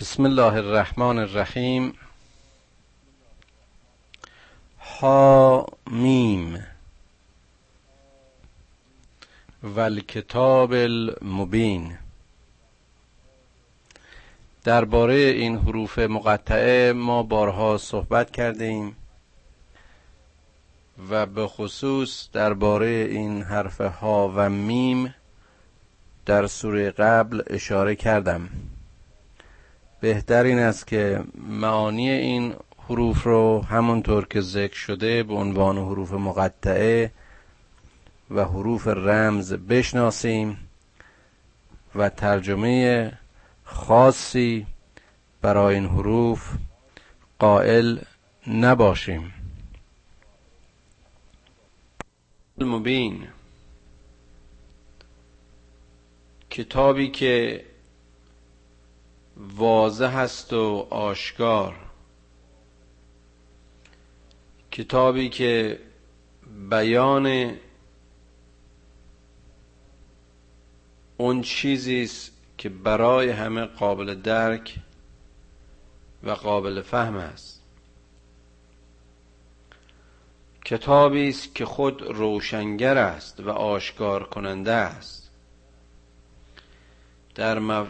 بسم الله الرحمن الرحیم. حامیم. و الکتاب المبین. درباره این حروف مقطعه ما بارها صحبت کردیم و به خصوص درباره این حرف ها و میم در سوره قبل اشاره کردم. بهتر این است که معانی این حروف رو همونطور که ذکر شده به عنوان حروف مقطعه و حروف رمز بشناسیم و ترجمه خاصی برای این حروف قائل نباشیم. المبین. کتابی که واضح است و آشکار. کتابی که بیان اون چیزی است که برای همه قابل درک و قابل فهم است. کتابی است که خود روشنگر است و آشکار کننده است. در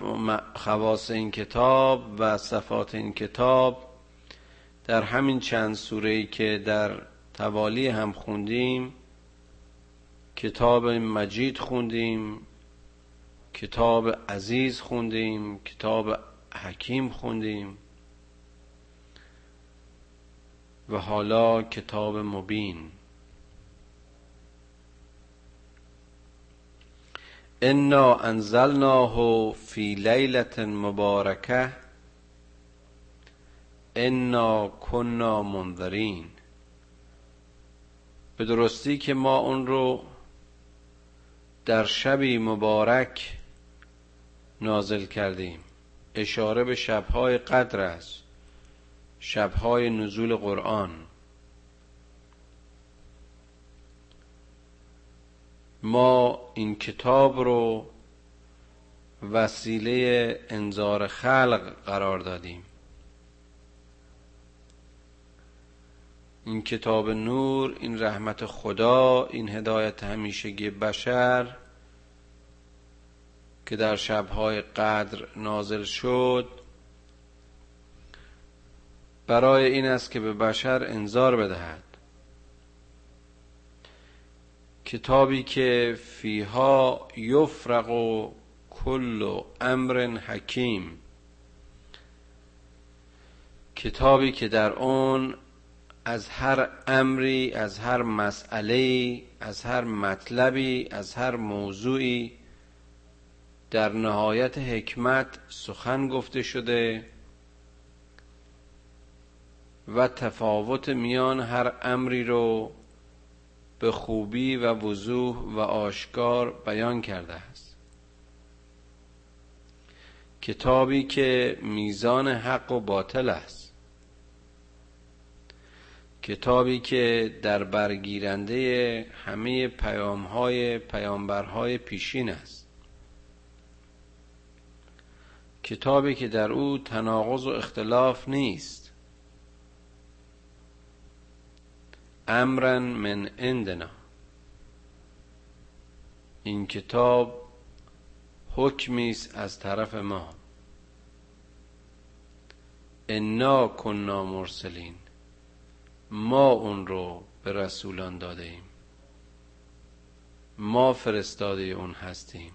خواص این کتاب و صفات این کتاب در همین چند سوره که در توالی هم خوندیم کتاب مجید خوندیم کتاب عزیز خوندیم کتاب حکیم خوندیم و حالا کتاب مبین. انا انزلناه فی لیلت مبارکه انا کنا منذرین به درستی که ما اون رو در شبی مبارک نازل کردیم اشاره به شبهای قدر است شبهای نزول قرآن ما این کتاب رو وسیله انذار خلق قرار دادیم. این کتاب نور این رحمت خدا این هدایت همیشگی بشر که در شبهای قدر نازل شد برای این است که به بشر انذار بدهد. کتابی که فیها یفرق و کل امر حکیم. کتابی که در اون از هر امری از هر مسئله از هر مطلبی از هر موضوعی در نهایت حکمت سخن گفته شده و تفاوت میان هر امری رو به خوبی و وضوح و آشکار بیان کرده است. کتابی که میزان حق و باطل است. کتابی که در برگیرنده همه پیامهای پیامبرهای پیشین است. کتابی که در او تناقض و اختلاف نیست. امرا من عندنا. این کتاب حکمی است از طرف ما. انا کنا مرسلین. ما اون رو به رسولان داده ایم. ما فرستاده اون هستیم.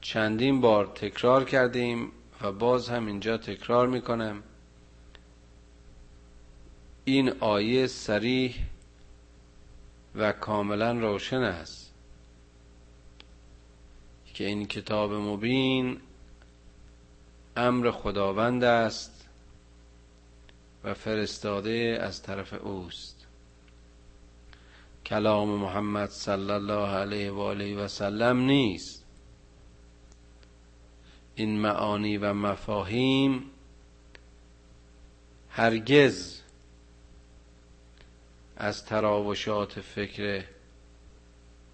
چندین بار تکرار کردیم و باز هم اینجا تکرار می‌کنم. این آیه سریح و کاملا روشن است که این کتاب مبین امر خداوند است و فرستاده از طرف اوست. کلام محمد صلی الله علیه و آله و سلم نیست. این معانی و مفاهیم هرگز از تراوشات فکر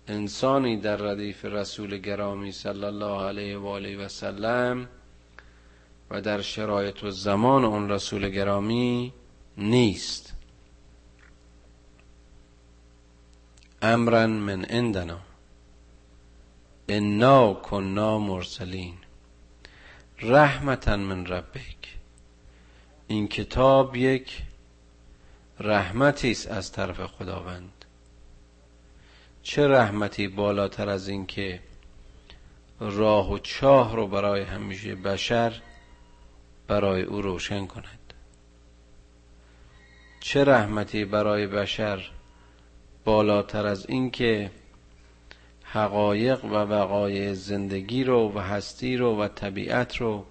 انسانی در ردیف رسول گرامی صلی الله علیه و آله و سلم و در شرایط و زمان اون رسول گرامی نیست. امرا من عندنا. انا کنا مرسلین. رحمتا من ربک. این کتاب یک رحمتی است از طرف خداوند. چه رحمتی بالاتر از این که راه و چاه رو برای همیشه بشر برای او روشن کند. چه رحمتی برای بشر بالاتر از این که حقایق و وقایع زندگی رو و هستی رو و طبیعت رو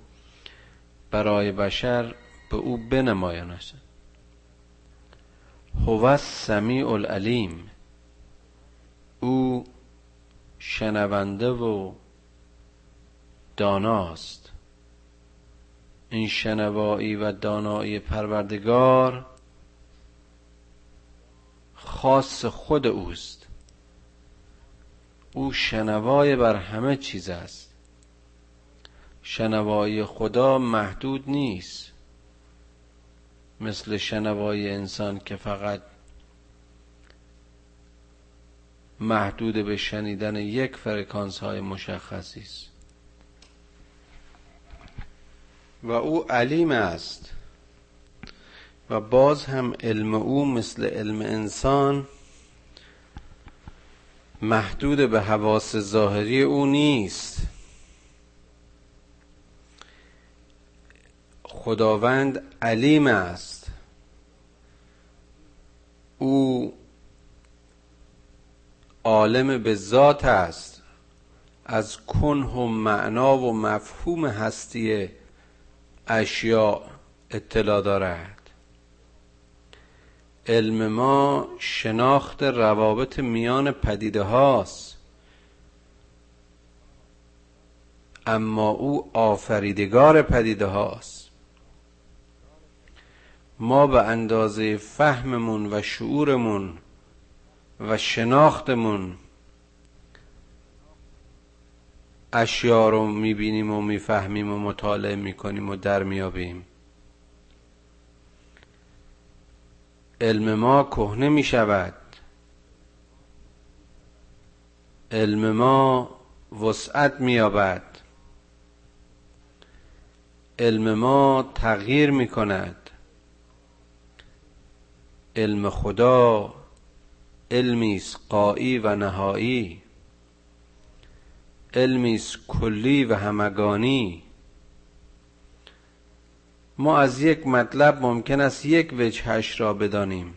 برای بشر به او بنمایاند هو السمیع العلیم. او شنونده و داناست. این شنوایی و دانایی پروردگار خاص خود اوست. او شنوای بر همه چیز است. شنوایی خدا محدود نیست. مثل شنوای انسان که فقط محدود به شنیدن یک فرکانس های مشخصی است. و او علیم است. و باز هم علم او مثل علم انسان محدود به حواس ظاهری او نیست. خداوند علیم است. او عالم به ذات است. از کنه و معنا و مفهوم هستی اشیاء اطلاع دارد. علم ما شناخت روابط میان پدیده هاست. اما او آفریدگار پدیده هاست. ما به اندازه فهممون و شعورمون و شناختمون اشیا رو می‌بینیم و می‌فهمیم و مطالعه می‌کنیم و در میابیم علم ما کهنه می‌شود. علم ما وسعت مییابد. علم ما تغییر می‌کند. علم خدا علمی است قایی و نهایی علمی است کلی و همگانی. ما از یک مطلب ممکن است یک وجهش را بدانیم.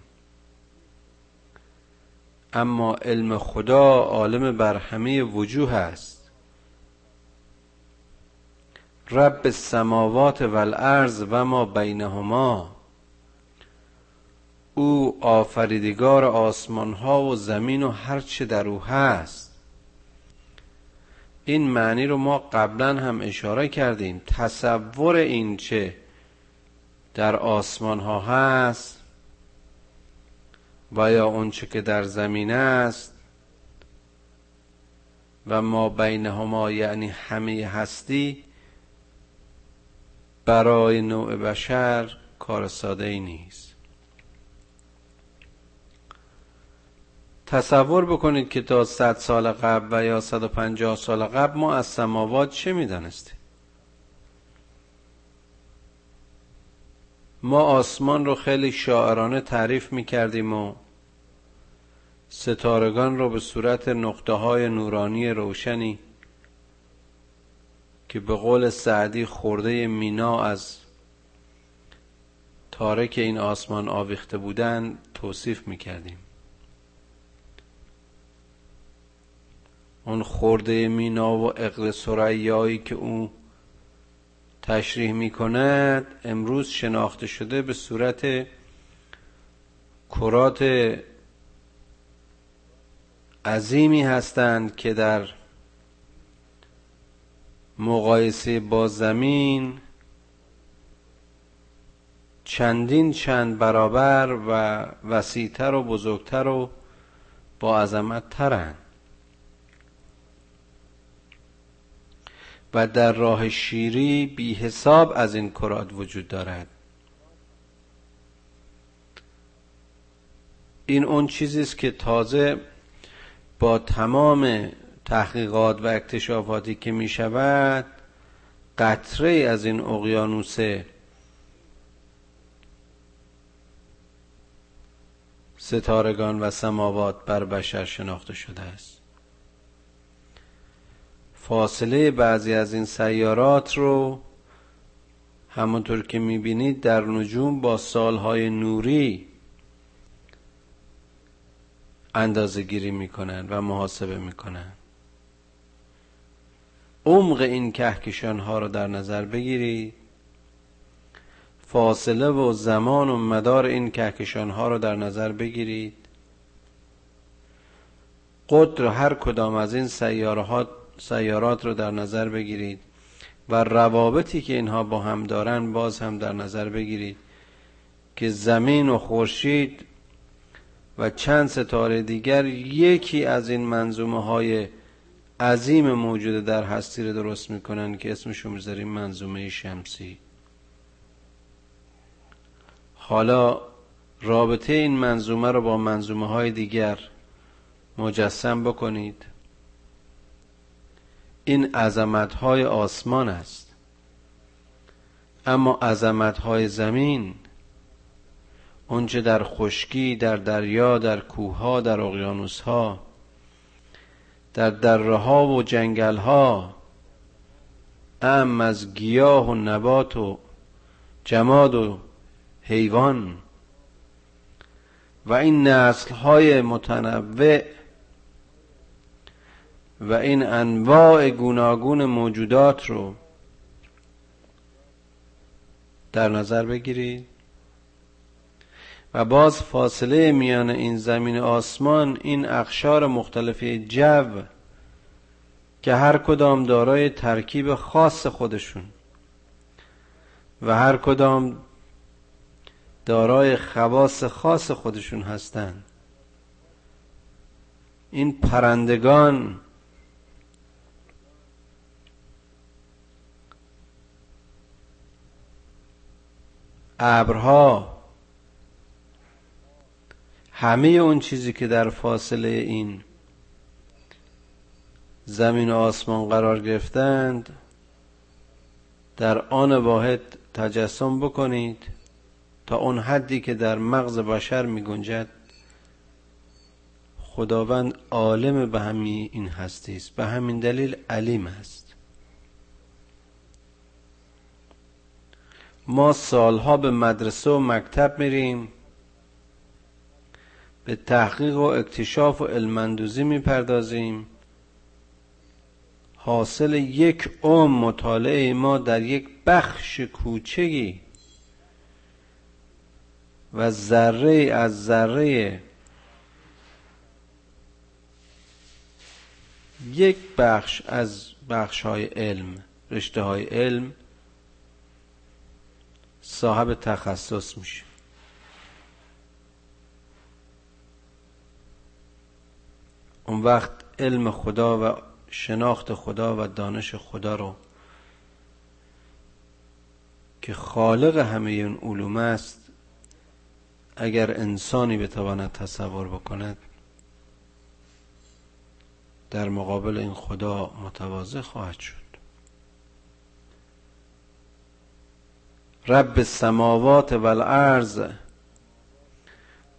اما علم خدا عالم بر همه وجوه است. رب السماوات والارض و ما بینهما. او آفریدگار آسمان ها و زمین و هر چه در او هست. این معنی رو ما قبلا هم اشاره کردیم. تصور این چه در آسمان ها هست و یا اونچه که در زمین است و ما بینهما یعنی همه هستی برای نوع بشر کار ساده ای نیست. تصور بکنید که تا 100 سال قبل و یا 150 سال قبل ما از سماوات چه می‌دانستیم؟ ما آسمان رو خیلی شاعرانه تعریف می‌کردیم و ستارگان رو به صورت نقطه های نورانی روشنی که به قول سعدی خورده مینا از تارک این آسمان آویخته بودن توصیف می‌کردیم. اون خورده مینا و اقل سریایی که او تشریح می کند امروز شناخته شده به صورت کرات عظیمی هستند که در مقایسه با زمین چندین چند برابر و وسیعتر و بزرگتر و با عظمت ترند. و در راه شیری بی حساب از این کرات وجود دارد. این اون چیزی است که تازه با تمام تحقیقات و اکتشافاتی که می شود قطره از این اقیانوس ستارگان و سماوات بر بشر شناخته شده است. فاصله بعضی از این سیارات رو همونطور که می‌بینید در نجوم با سالهای نوری اندازه گیری می‌کنن و محاسبه می‌کنن. عمق این کهکشان ها رو در نظر بگیرید. فاصله و زمان و مدار این کهکشان ها رو در نظر بگیرید. قدر هر کدام از این سیارات رو در نظر بگیرید و روابطی که اینها با هم دارن باز هم در نظر بگیرید که زمین و خورشید و چند ستاره دیگر یکی از این منظومه های عظیم موجود در هستی رو درست می‌کنن که اسمشو می‌ذاریم منظومه شمسی. حالا رابطه این منظومه رو با منظومه های دیگر مجسم بکنید. این عظمت های آسمان است. اما عظمت های زمین اونچه در خشکی در دریا در کوه در اقیانوس ها در دره ها و جنگل ها ام از گیاه و نبات و جماد و حیوان. و این نسل های متنوع و این انواع گوناگون موجودات رو در نظر بگیرید. و باز فاصله میان این زمین آسمان این اخشار مختلفی جو که هر کدام دارای ترکیب خاص خودشون و هر کدام دارای خواص خاص خودشون هستند این پرندگان ابرها. همه اون چیزی که در فاصله این زمین و آسمان قرار گرفتند در آن واحد تجسم بکنید تا اون حدی که در مغز بشر می گنجد خداوند عالم به همین این هستی است به همین دلیل علیم است. ما سالها به مدرسه و مکتب میریم. به تحقیق و اکتشاف و علمندوزی می‌پردازیم. حاصل یک عمر مطالعه ما در یک بخش کوچگی و ذره از ذره یک بخش از بخش های علم رشته های علم صاحب تخصص میشه. اون وقت علم خدا و شناخت خدا و دانش خدا رو که خالق همه این علوم است اگر انسانی بتواند تصور بکند در مقابل این خدا متواضع خواهد شد. رب السماوات والارض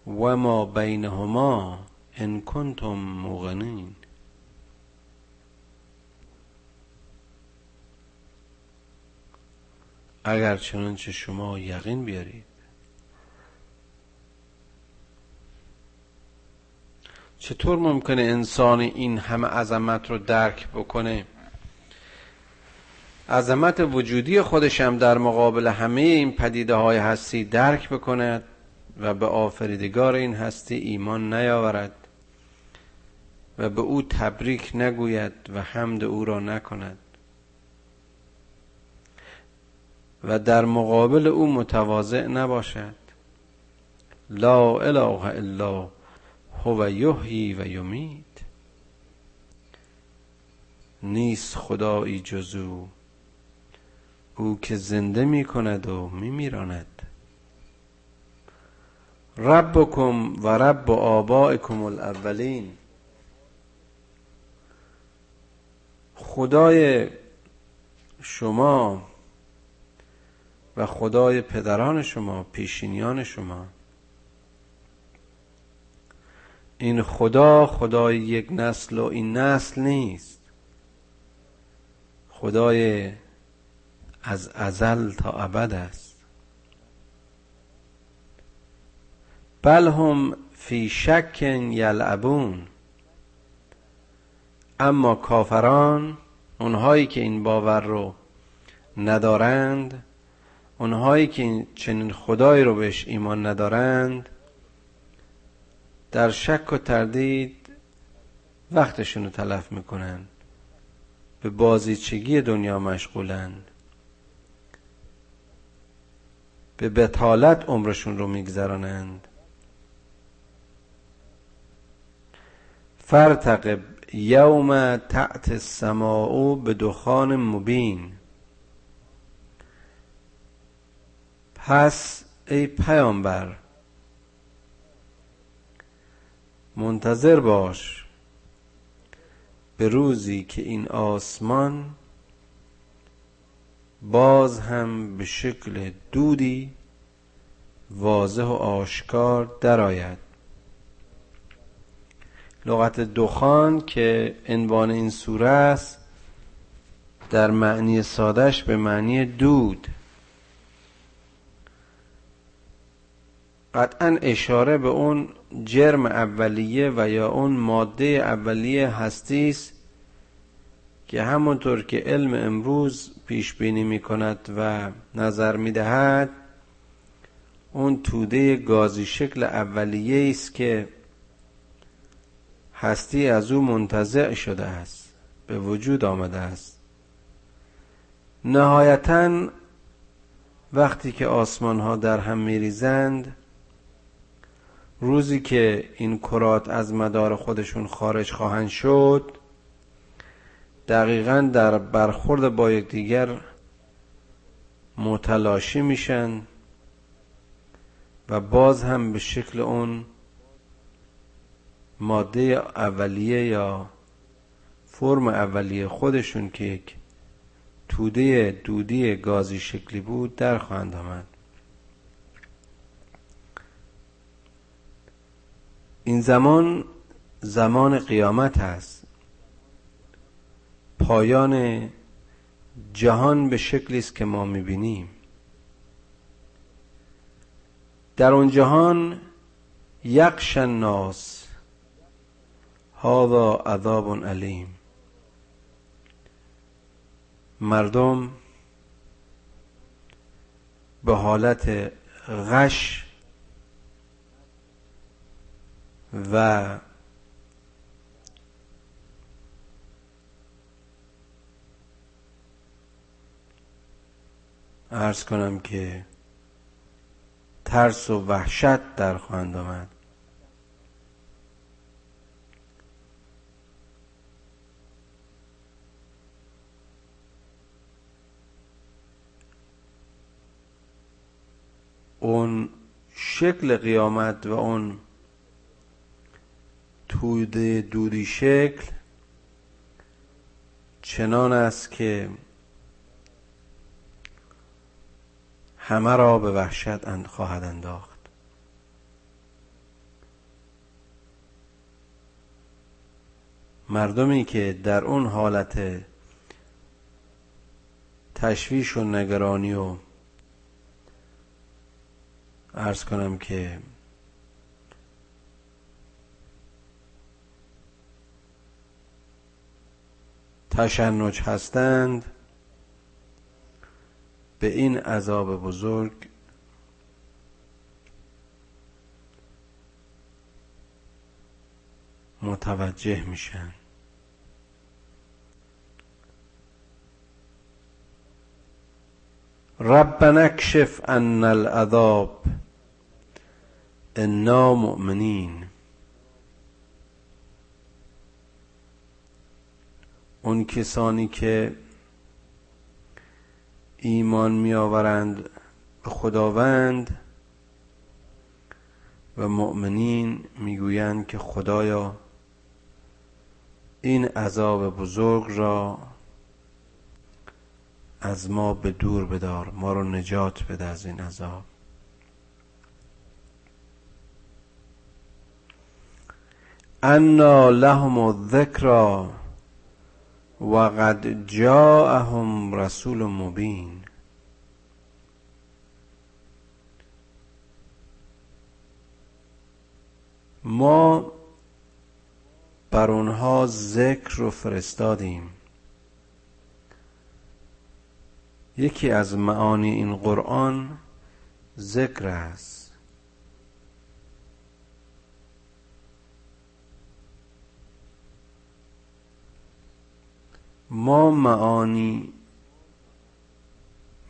و ما بینهما ان کنتم موقنین. اگر چنانچه شما یقین بیارید. چطور ممکنه انسان این همه عظمت رو درک بکنه؟ عظمت وجودی خودشم در مقابل همه این پدیده های هستی درک بکند و به آفریدگار این هستی ایمان نیاورد و به او تبریک نگوید و حمد او را نکند. و در مقابل او متواضع نباشد. لا اله الا هو یحیی و یمید نیست خدایی جزو او که زنده می کند و می میراند ربکم و رب آبائکم الاولین. خدای شما و خدای پدران شما پیشینیان شما. این خدا خدای یک نسل و این نسل نیست. خدای از ازل تا ابد است. بل هم فی شک یلعبون. اما کافران اونهایی که این باور رو ندارند اونهایی که چنین خدایی رو بهش ایمان ندارند در شک و تردید وقتشون رو تلف می‌کنن به بازیچگی دنیا مشغولند به بتالت عمرشون رو میگذرانند. فرتقب یوم تحت السماء به دخان مبین. پس ای پیامبر منتظر باش. به روزی که این آسمان باز هم به شکل دودی واضح و آشکار درآید. لغت دخان که عنوان این سوره است در معنی سادش به معنی دود. قطعا اشاره به اون جرم اولیه و یا اون ماده اولیه هستی است که همونطور که علم امروز پیش بینی می کند و نظر می دهد اون توده گازی شکل اولیه است که هستی از او منتزع شده است به وجود آمده است. نهایتا وقتی که آسمان ها در هم میریزند روزی که این کرات از مدار خودشون خارج خواهند شد دقیقا در برخورد با یکدیگر متلاشی میشن و باز هم به شکل اون ماده اولیه یا فرم اولیه خودشون که یک توده دودی گازی شکلی بود در خواهند آمد. این زمان زمان قیامت است پایان جهان به شکلی است که ما می‌بینیم. در اون جهان یقش الناس هذا عذاب علیم. مردم به حالت غش و ارز کنم که ترس و وحشت در خواهند آمد. اون شکل قیامت و اون توده دودی شکل چنان است که همه را به وحشت خواهد انداخت. مردمی که در اون حالت تشویش و نگرانی و ارز کنم که تشنج هستند به این عذاب بزرگ متوجه میشن. ربنا اکشف ان العذاب انا مؤمنین. اون کسانی که ایمان میآورند به خداوند و مؤمنین می‌گویند که خدایا این عذاب بزرگ را از ما به دور بدار ما رو نجات بده از این عذاب. انا لهم الذکرا و قد جاءهم رسول مبین. ما بر اونها ذکر رو فرستادیم. یکی از معانی این قرآن ذکر است. ما معانی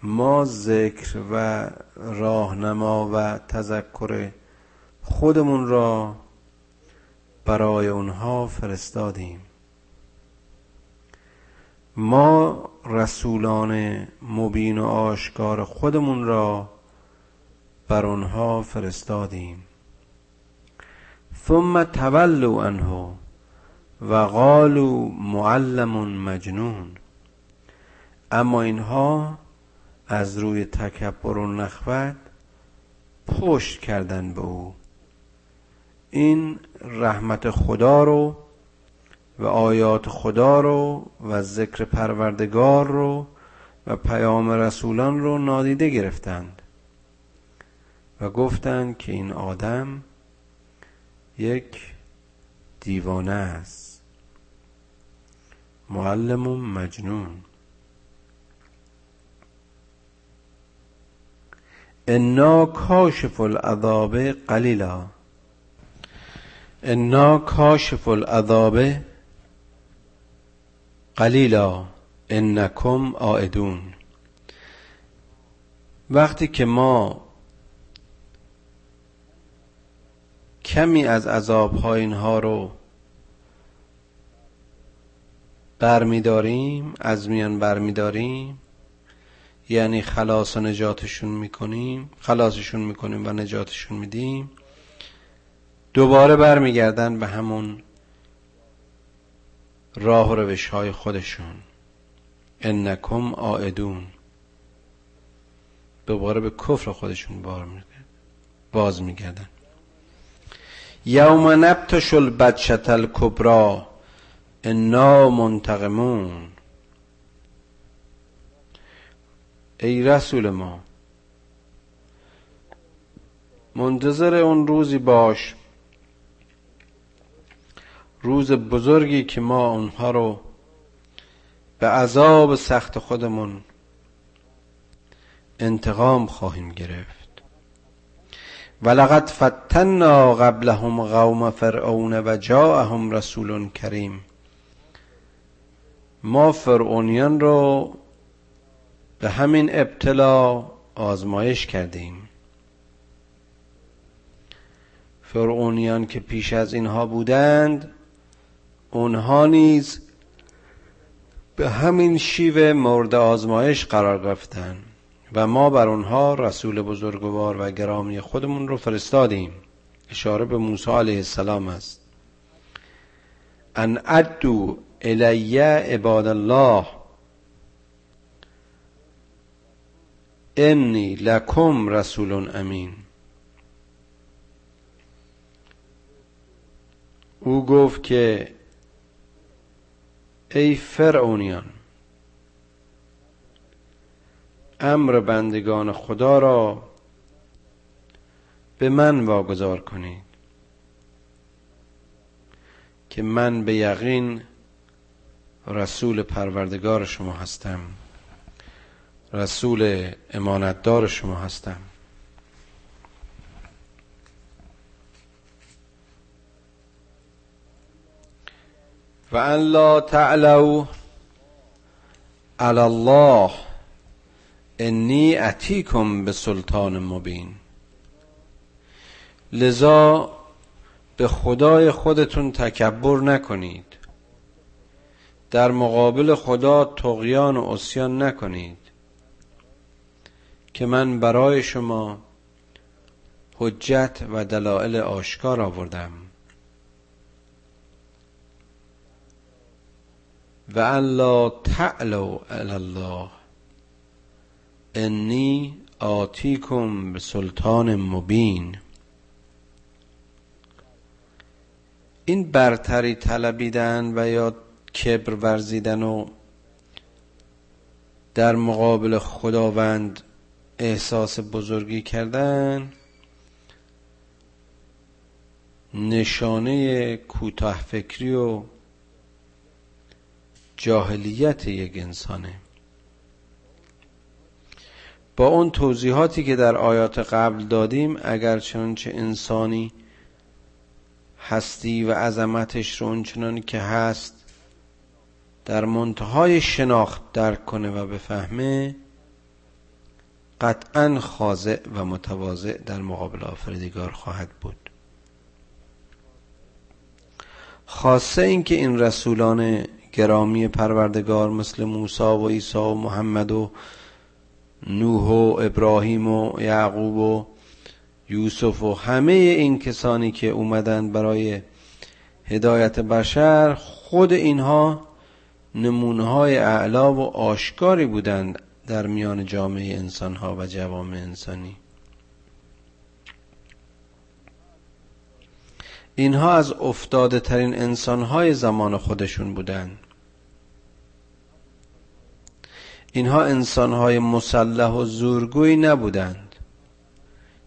ما ذکر و راهنما و تذکر خودمون را برای اونها فرستادیم. ما رسولان مبین و آشکار خودمون را بر آنها فرستادیم. ثم تولوا عنه. و قالوا معلم مجنون. اما اینها از روی تکبر و نخوت پشت کردن به او. این رحمت خدا رو و آیات خدا رو و ذکر پروردگار رو و پیام رسولان رو نادیده گرفتند و گفتند که این آدم یک دیوانه است. معلم مجنون. انا کاشف العذاب قلیلا. انا کاشف العذاب قلیلا. انکم آئدون وقتی که ما کمی از عذاب ها اینها رو برمیداریم از میان برمیداریم. یعنی خلاص و نجاتشون می‌کنیم خلاصشون می‌کنیم و نجاتشون میدیم. دوباره برمیگردن به همون راه و روش های خودشون. انکم آعدون دوباره به کفر خودشون بار میگردن باز میگردن. یوم نبتش البدشت الکبرا انا منتقمون. ای رسول ما منتظر اون روزی باش. روز بزرگی که ما اونها رو به عذاب سخت خودمون انتقام خواهیم گرفت. ولقد فتنا قبلهم قوم فرعون و جاءهم رسول کریم. ما فرعونیان رو به همین ابتلا آزمایش کردیم. فرعونیان که پیش از اینها بودند اونها نیز به همین شیوه مورد آزمایش قرار گرفتن و ما بر اونها رسول بزرگوار و گرامی خودمون رو فرستادیم. اشاره به موسی علیه السلام است. ان ادو الی عباد الله. انی لکم رسول امین. او گفت که ای فرعونیان امر بندگان خدا را به من واگذار کنید که من به یقین رسول پروردگار شما هستم. رسول امانتدار شما هستم. و ان لا تعلو علی الله انی اتیکم به سلطان مبین. لذا به خدای خودتون تکبر نکنید. در مقابل خدا تقیان و اسیان نکنید که من برای شما حجت و دلائل آشکار آوردم. و الا تعلو علی الله انی آتیکم به سلطان مبین. این برتری طلبیدن و یا کبر ورزیدن و در مقابل خداوند احساس بزرگی کردن نشانه کوتاه فکری و جاهلیت یک انسانه. با اون توضیحاتی که در آیات قبل دادیم اگر چنانچه انسانی هستی و عظمتش رو اونچنانی که هست در منتهای شناخت درک کنه و بفهمه قطعا خاضع و متواضع در مقابل آفریدگار خواهد بود. خاصه اینکه این رسولان گرامی پروردگار مثل موسی و عیسی و محمد و نوح و ابراهیم و یعقوب و یوسف و همه این کسانی که اومدن برای هدایت بشر خود اینها نمونه های اعلا و آشکاری بودند در میان جامعه انسان ها و جوامع انسانی. اینها از افتاده ترین انسان های زمان خودشون بودند. اینها انسان های مسلح و زورگوی نبودند.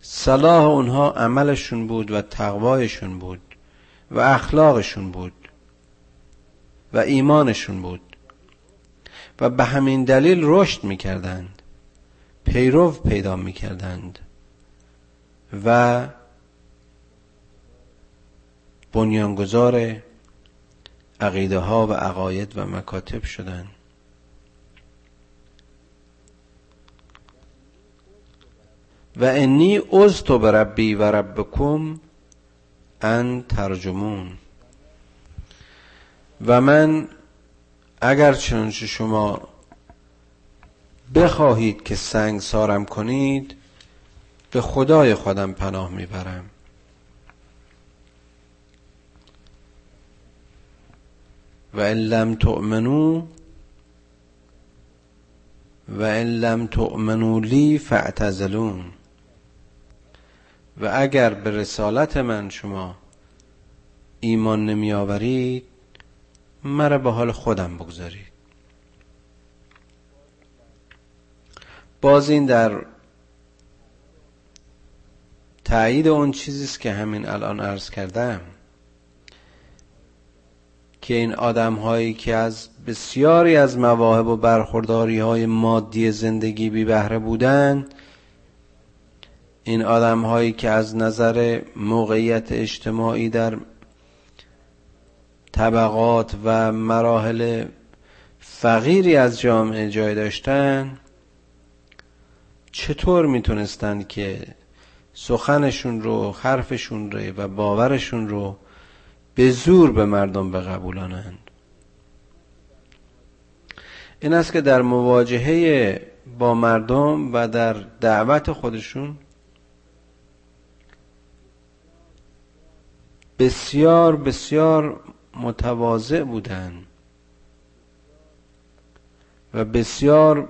صلاح اونها عملشون بود و تقوایشون بود و اخلاقشون بود. و ایمانشون بود. و به همین دلیل رشد می‌کردند. پیرو پیدا می‌کردند. و بنیانگذار عقیده ها و عقاید و مکاتب شدند. و انی ازتو بربی و ربکم ان ترجمون. و من اگر چنانچه شما بخواهید که سنگ سارم کنید به خدای خودم پناه می‌برم. و ان لم تؤمنو و ان لم تؤمنو لی فاعتزلون. و اگر به رسالت من شما ایمان نمی آورید مرا به حال خودم بگذارید. باز این در تایید اون چیزی است که همین الان عرض کردم که این آدم هایی که از بسیاری از مواهب و برخورداری های مادی زندگی بی بهره بودن این آدم هایی که از نظر موقعیت اجتماعی در طبقات و مراحل فقیری از جامعه جای داشتن چطور می‌تونستند که سخنشون رو حرفشون رو و باورشون رو به زور به مردم بقبولانند این است که در مواجهه با مردم و در دعوت خودشون بسیار بسیار متواضع بودند و بسیار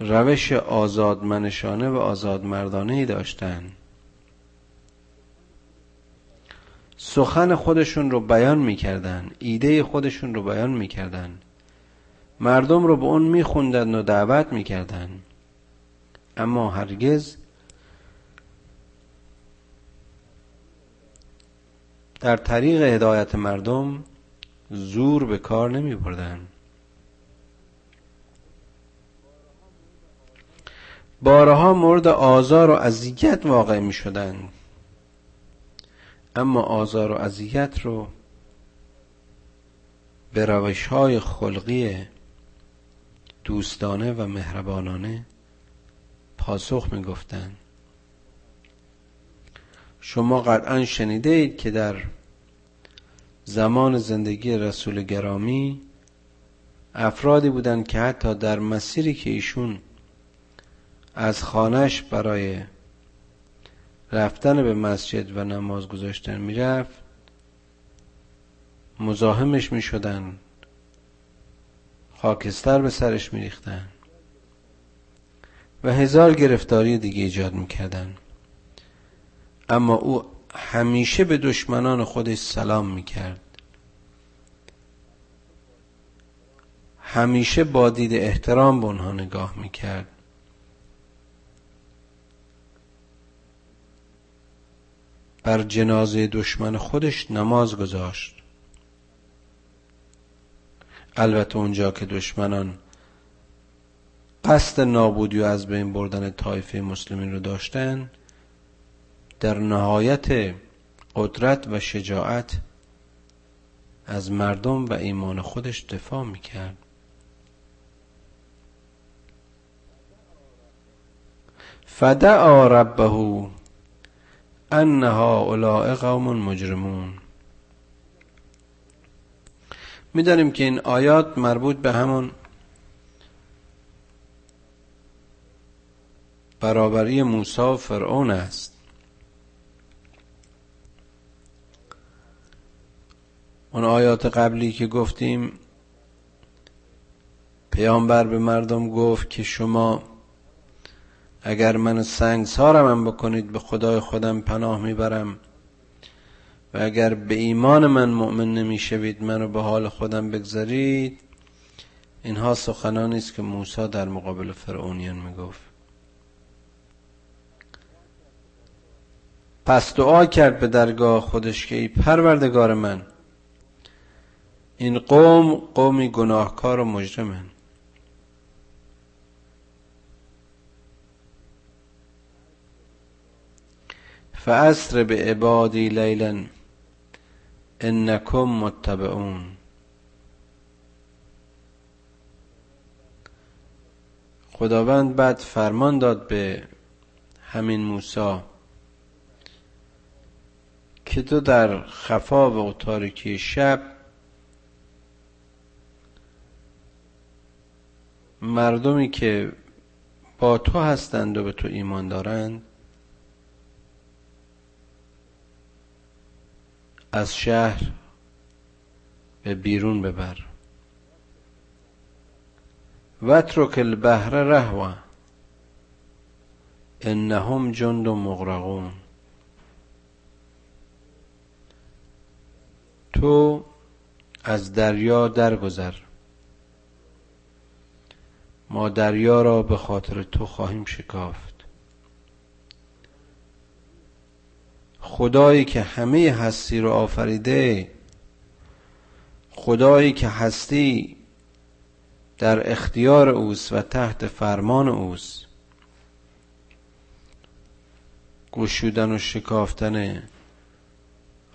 روش آزادمنشانه و آزادمردانه داشتند سخن خودشون رو بیان می‌کردن ایده خودشون رو بیان می‌کردن. مردم رو به اون میخوندن و دعوت می‌کردن. اما هرگز در طریق هدایت مردم زور به کار نمی بردن بارها مورد آزار و اذیت واقع می شدن اما آزار و اذیت رو به روش های خلقی دوستانه و مهربانانه پاسخ می گفتن شما قطعا شنیده اید که در زمان زندگی رسول گرامی افرادی بودند که حتی در مسیری که ایشون از خانش برای رفتن به مسجد و نماز گذاشتن می‌رفت مزاحمش می‌شدن خاکستر به سرش میریختن و هزار گرفتاری دیگه ایجاد می‌کردن اما او همیشه به دشمنان خودش سلام می‌کرد. همیشه با دید احترام به اونها نگاه می‌کرد. بر جنازه دشمن خودش نماز گذاشت. البته اونجا که دشمنان قصد نابودی و از بین بردن طایفه مسلمین رو داشتن در نهایت قدرت و شجاعت از مردم و ایمان خودش دفاع می‌کرد. فدعا ربه ان هؤلاء قوم مجرمون. می‌دانیم که این آیات مربوط به همون برابری موسی و فرعون است. اون آیات قبلی که گفتیم پیامبر به مردم گفت که شما اگر من سنگسارم هم بکنید به خدای خودم پناه می‌برم و اگر به ایمان من مؤمن نمی‌شوید منو به حال خودم بگذارید. اینها سخنانی است که موسی در مقابل فرعونیان می‌گفت. پس دعا کرد به درگاه خودش که ای پروردگار من این قوم قومی گناهکار و مجرمن. فاسر به عبادی لیلا انکم متبعون. خداوند بعد فرمان داد به همین موسی که تو در خفا و تاریکی شب مردمی که با تو هستند و به تو ایمان دارند از شهر به بیرون ببر. وترک البحر رهوا انهم جند مغرقون. تو از دریا درگذر. ما دریا را به خاطر تو خواهیم شکافت. خدایی که همه هستی رو آفریده خدایی که هستی در اختیار اوست و تحت فرمان اوست. گشودن و شکافتن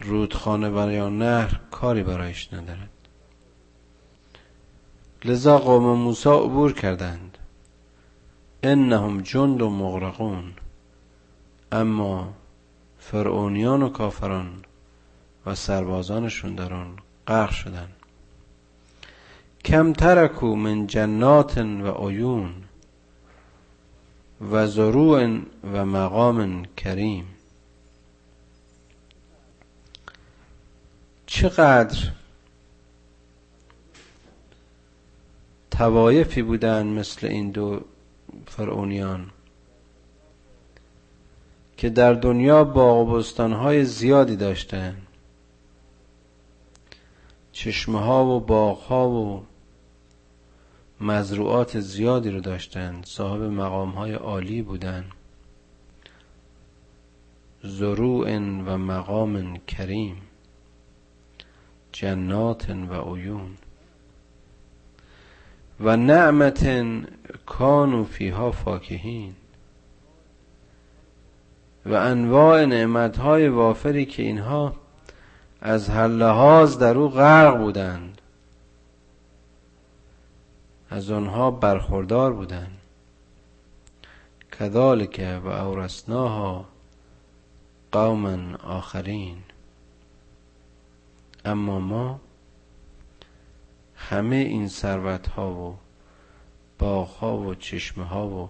رودخانه و یا نهر کاری برایش ندارد. لذا قوم موسی عبور کردند. انهم جند و مغرقون. اما فرعونیان و کافران و سربازانشون در آن غرق شدند. کم ترکو من جنات و عیون و زروع و مقام کریم. چقدر توایفی بودند مثل این دو فرعونیان که در دنیا باغ و های زیادی داشتن. چشمه ها و باغ ها و مزروعات زیادی رو داشتن. صاحب مقام های عالی بودن. زروع و مقام کریم. جنات و عیون. و نعمت کانو فیها فاکهین. و انواع نعمتهای وافری که اینها از هر لحاظ در او غرق بودند. از آنها برخوردار بودند. کذالک و اورسناها قوما آخرین. اما ما همه این ثروت ها و باغ ها و چشمه ها و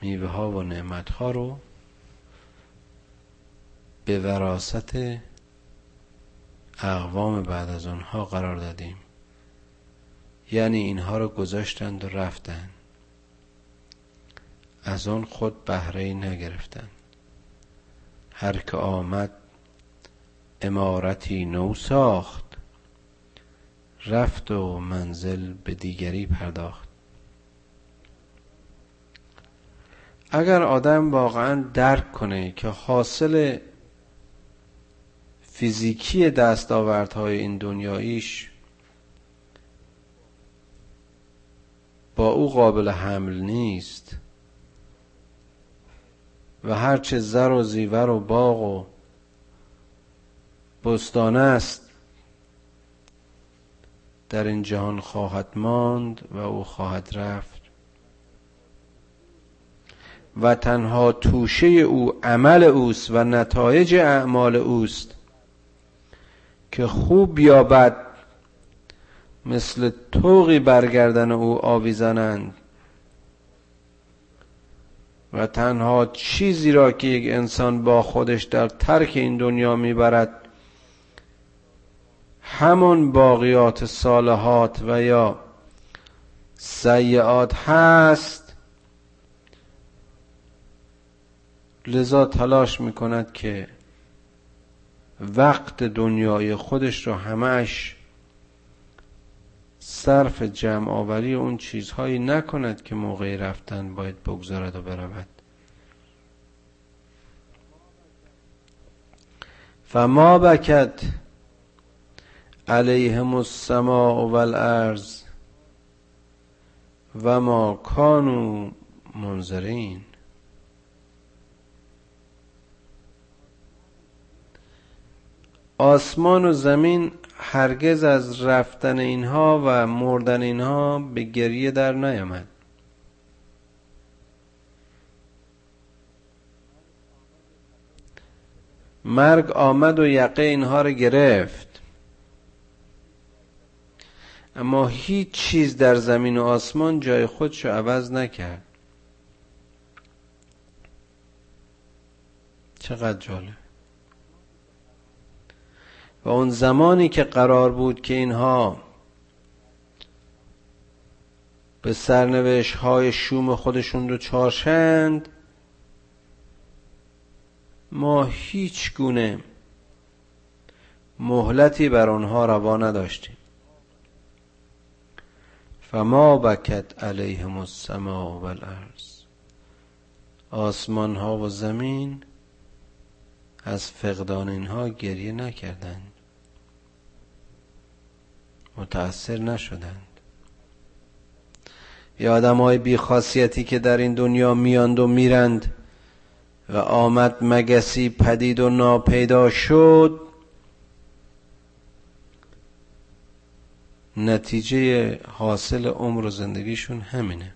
میوه ها و نعمت ها رو به وراست اقوام بعد از آنها قرار دادیم. یعنی اینها رو گذاشتند و رفتند. از آن خود بهره نگرفتند. هر که آمد امارتی نو ساخت. رفت و منزل به دیگری پرداخت. اگر آدم واقعا درک کنه که حاصل فیزیکی دستاوردهای این دنیاییش با او قابل حمل نیست و هرچه زر و زیور و باغ و بستانه است در این جهان خواهد ماند و او خواهد رفت. و تنها توشه او عمل اوست و نتایج اعمال اوست که خوب یا بد مثل توقی برگردن او آویزنند و تنها چیزی را که یک انسان با خودش در ترک این دنیا می‌برد همون باقیات صالحات و یا سیعات هست. لذا تلاش می‌کند که وقت دنیای خودش رو همش صرف جمع آوری اون چیزهایی نکند که موقع رفتن باید بگذارد و برود. فما بکد علیهم السماء والارض و ما کانوا منظرین. آسمان و زمین هرگز از رفتن اینها و مردن اینها به گریه در نیامد. مرگ آمد و یقه اینها رو گرفت. اما هیچ چیز در زمین و آسمان جای خودشو عوض نکرد. چقدر جالب. و اون زمانی که قرار بود که اینها به سرنوش های شوم خودشون رو چارشند ما هیچ گونه مهلتی بر آنها روا نداشتیم. فما بکت علیهم السماء والارض. آسمان ها و زمین از فقدان اینها گریه نکردند. متأثر نشدند. یا آدم های بیخاصیتی که در این دنیا میاند و میرند و آمد مگسی پدید و ناپیدا شد نتیجه حاصل عمر و زندگیشون همینه.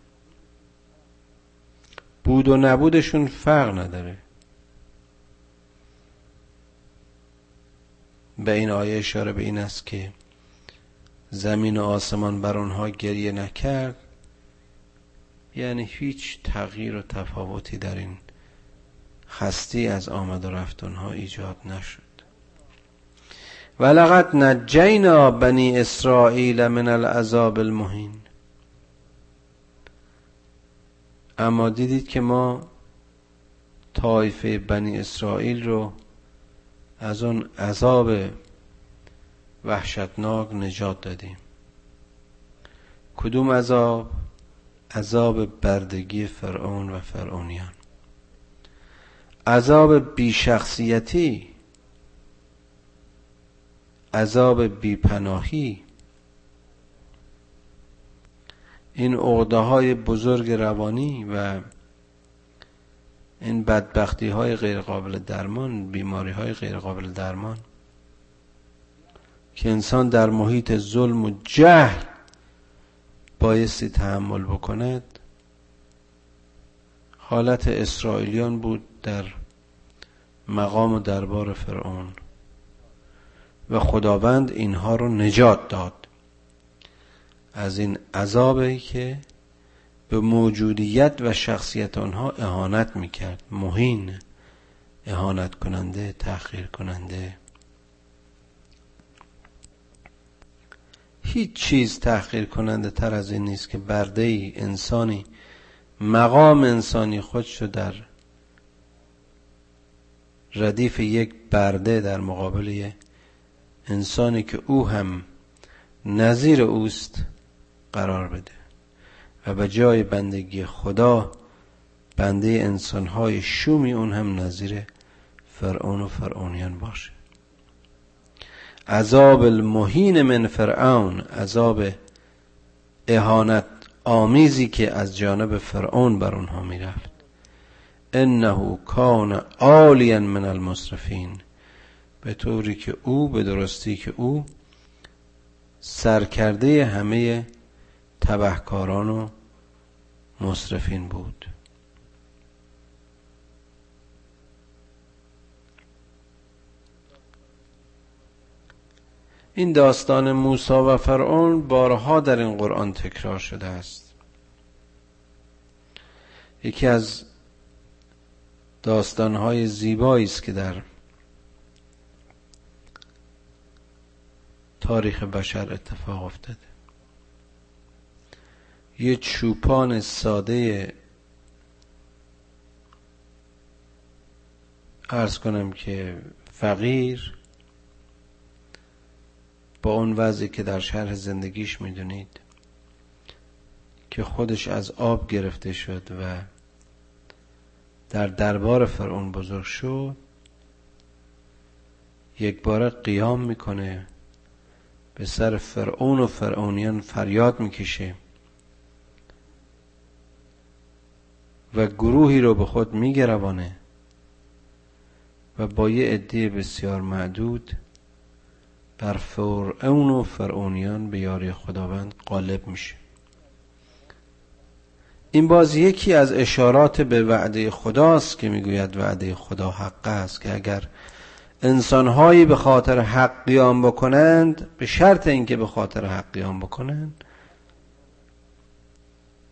بود و نبودشون فرق نداره. به این آیه اشاره به این است که زمین و آسمان بر آنها گریه نکرد. یعنی هیچ تغییر و تفاوتی در این هستی از آمد و رفت آنها ایجاد نشد. ولقد نجینا بنی اسرائیل من العذاب المهین. اما دیدید که ما طایفه بنی اسرائیل رو از اون عذاب وحشتناک نجات دادیم. کدوم عذاب؟ عذاب بردگی فرعون و فرعونیان. عذاب بیشخصیتی عذاب بیپناهی. این عقده های بزرگ روانی و این بدبختی های غیر قابل درمان بیماری های غیر قابل درمان که انسان در محیط ظلم و جهل بایستی تحمل بکند. حالت اسرائیلیان بود در مقام و دربار فرعون. و خداوند اینها رو نجات داد. از این عذابی که به موجودیت و شخصیت آنها اهانت می‌کرد. مهین اهانت کننده تأخیر کننده. هیچ چیز تحقیر کننده تر از این نیست که برده ای انسانی مقام انسانی خودشو در ردیف یک برده در مقابل انسانی که او هم نظیر اوست قرار بده. و به جای بندگی خدا بنده انسانهای شومی اون هم نظیر فرعون و فرعونیان باشه. عذاب المهین من فرعون عذاب اهانت آمیزی که از جانب فرعون بر اونها می‌رفت. انه کان عالیا من المصرفین. به طوری که او به درستی که او سرکرده همه تبهکاران و مصرفین بود. این داستان موسی و فرعون بارها در این قرآن تکرار شده است. یکی از داستانهای زیبایی است که در تاریخ بشر اتفاق افتاده. یه چوپان ساده ارز کنم که فقیر با اون وضعی که در شهر زندگیش می‌دونید که خودش از آب گرفته شد و در دربار فرعون بزرگ شد یک بار قیام می‌کنه. به سر فرعون و فرعونیان فریاد می‌کشه و گروهی رو به خود میگروانه و با یه عده بسیار معدود بر فرعون و فرعونیان به یاری خداوند غالب میشه. این باز یکی از اشارات به وعده خداست که می‌گوید وعده خدا حق است که اگر انسانهایی به خاطر حق قیام بکنند به شرط اینکه به خاطر حق قیام بکنند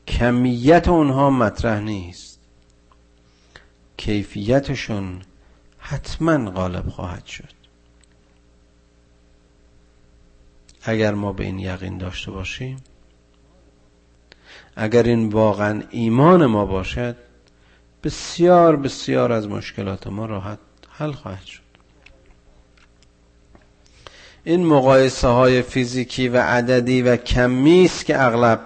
کمیت اونها مطرح نیست. کیفیتشون حتما غالب خواهد شد. اگر ما به این یقین داشته باشیم اگر این واقعا ایمان ما باشد بسیار بسیار از مشکلات ما راحت حل خواهد شد. این مقایسه های فیزیکی و عددی و کمی است که اغلب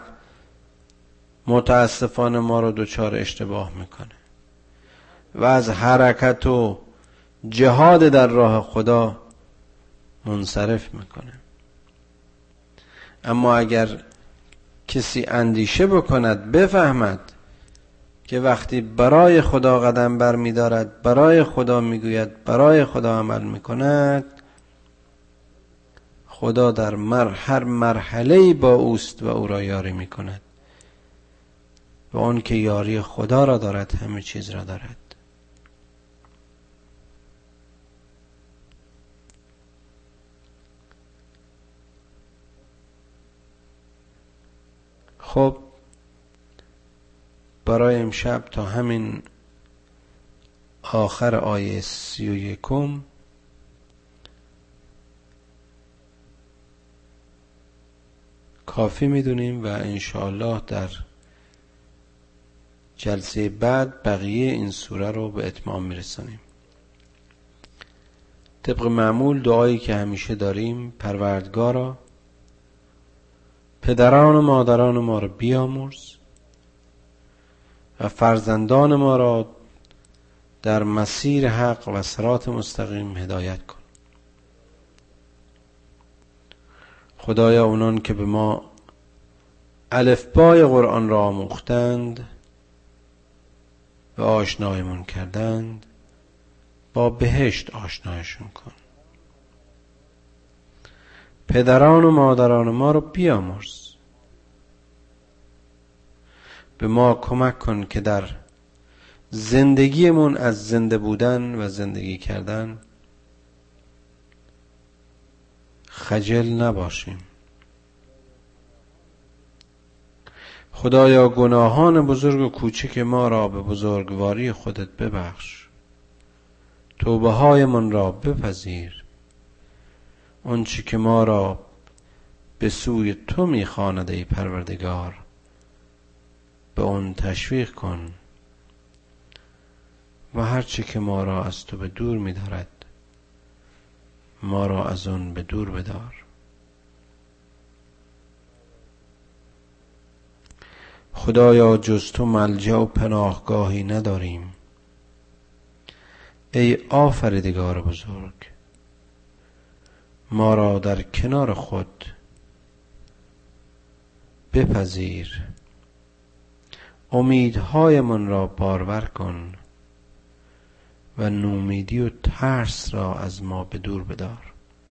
متاسفانه ما رو دچار اشتباه می‌کنه. و از حرکت و جهاد در راه خدا منصرف می‌کنه. اما اگر کسی اندیشه بکند بفهمد که وقتی برای خدا قدم بر می دارد برای خدا می‌گوید برای خدا عمل می کند خدا در مر هر مرحله با اوست و او را یاری می کند و اون که یاری خدا را دارد همه چیز را دارد. خب برای امشب تا همین آخر آیه سی و یکم کافی می‌دونیم و انشاءالله در جلسه بعد بقیه این سوره رو به اتمام میرسانیم. طبق معمول دعایی که همیشه داریم پروردگارا پدران و مادران ما را بیامرز و فرزندان ما را در مسیر حق و سرات مستقیم هدایت کن. خدایا اونان که به ما الفبای قرآن را آموختند و آشنایمون کردند با بهشت آشنایشون کن. پدران و مادران ما رو بیامرز. به ما کمک کن که در زندگیمون از زنده بودن و زندگی کردن خجل نباشیم. خدایا گناهان بزرگ و کوچک ما را به بزرگواری خودت ببخش. توبه های من را بپذیر. آنچه که ما را به سوی تو می‌خواند ای پروردگار به اون تشویق کن. و هرچه که ما را از تو به دور میدارد ما را از آن به دور بدار. خدایا جز تو ملجا و پناهگاهی نداریم. ای آفریدگار بزرگ ما را در کنار خود بپذیر. امیدهایمان را بارور کن. و نومیدی و ترس را از ما به دور بدار.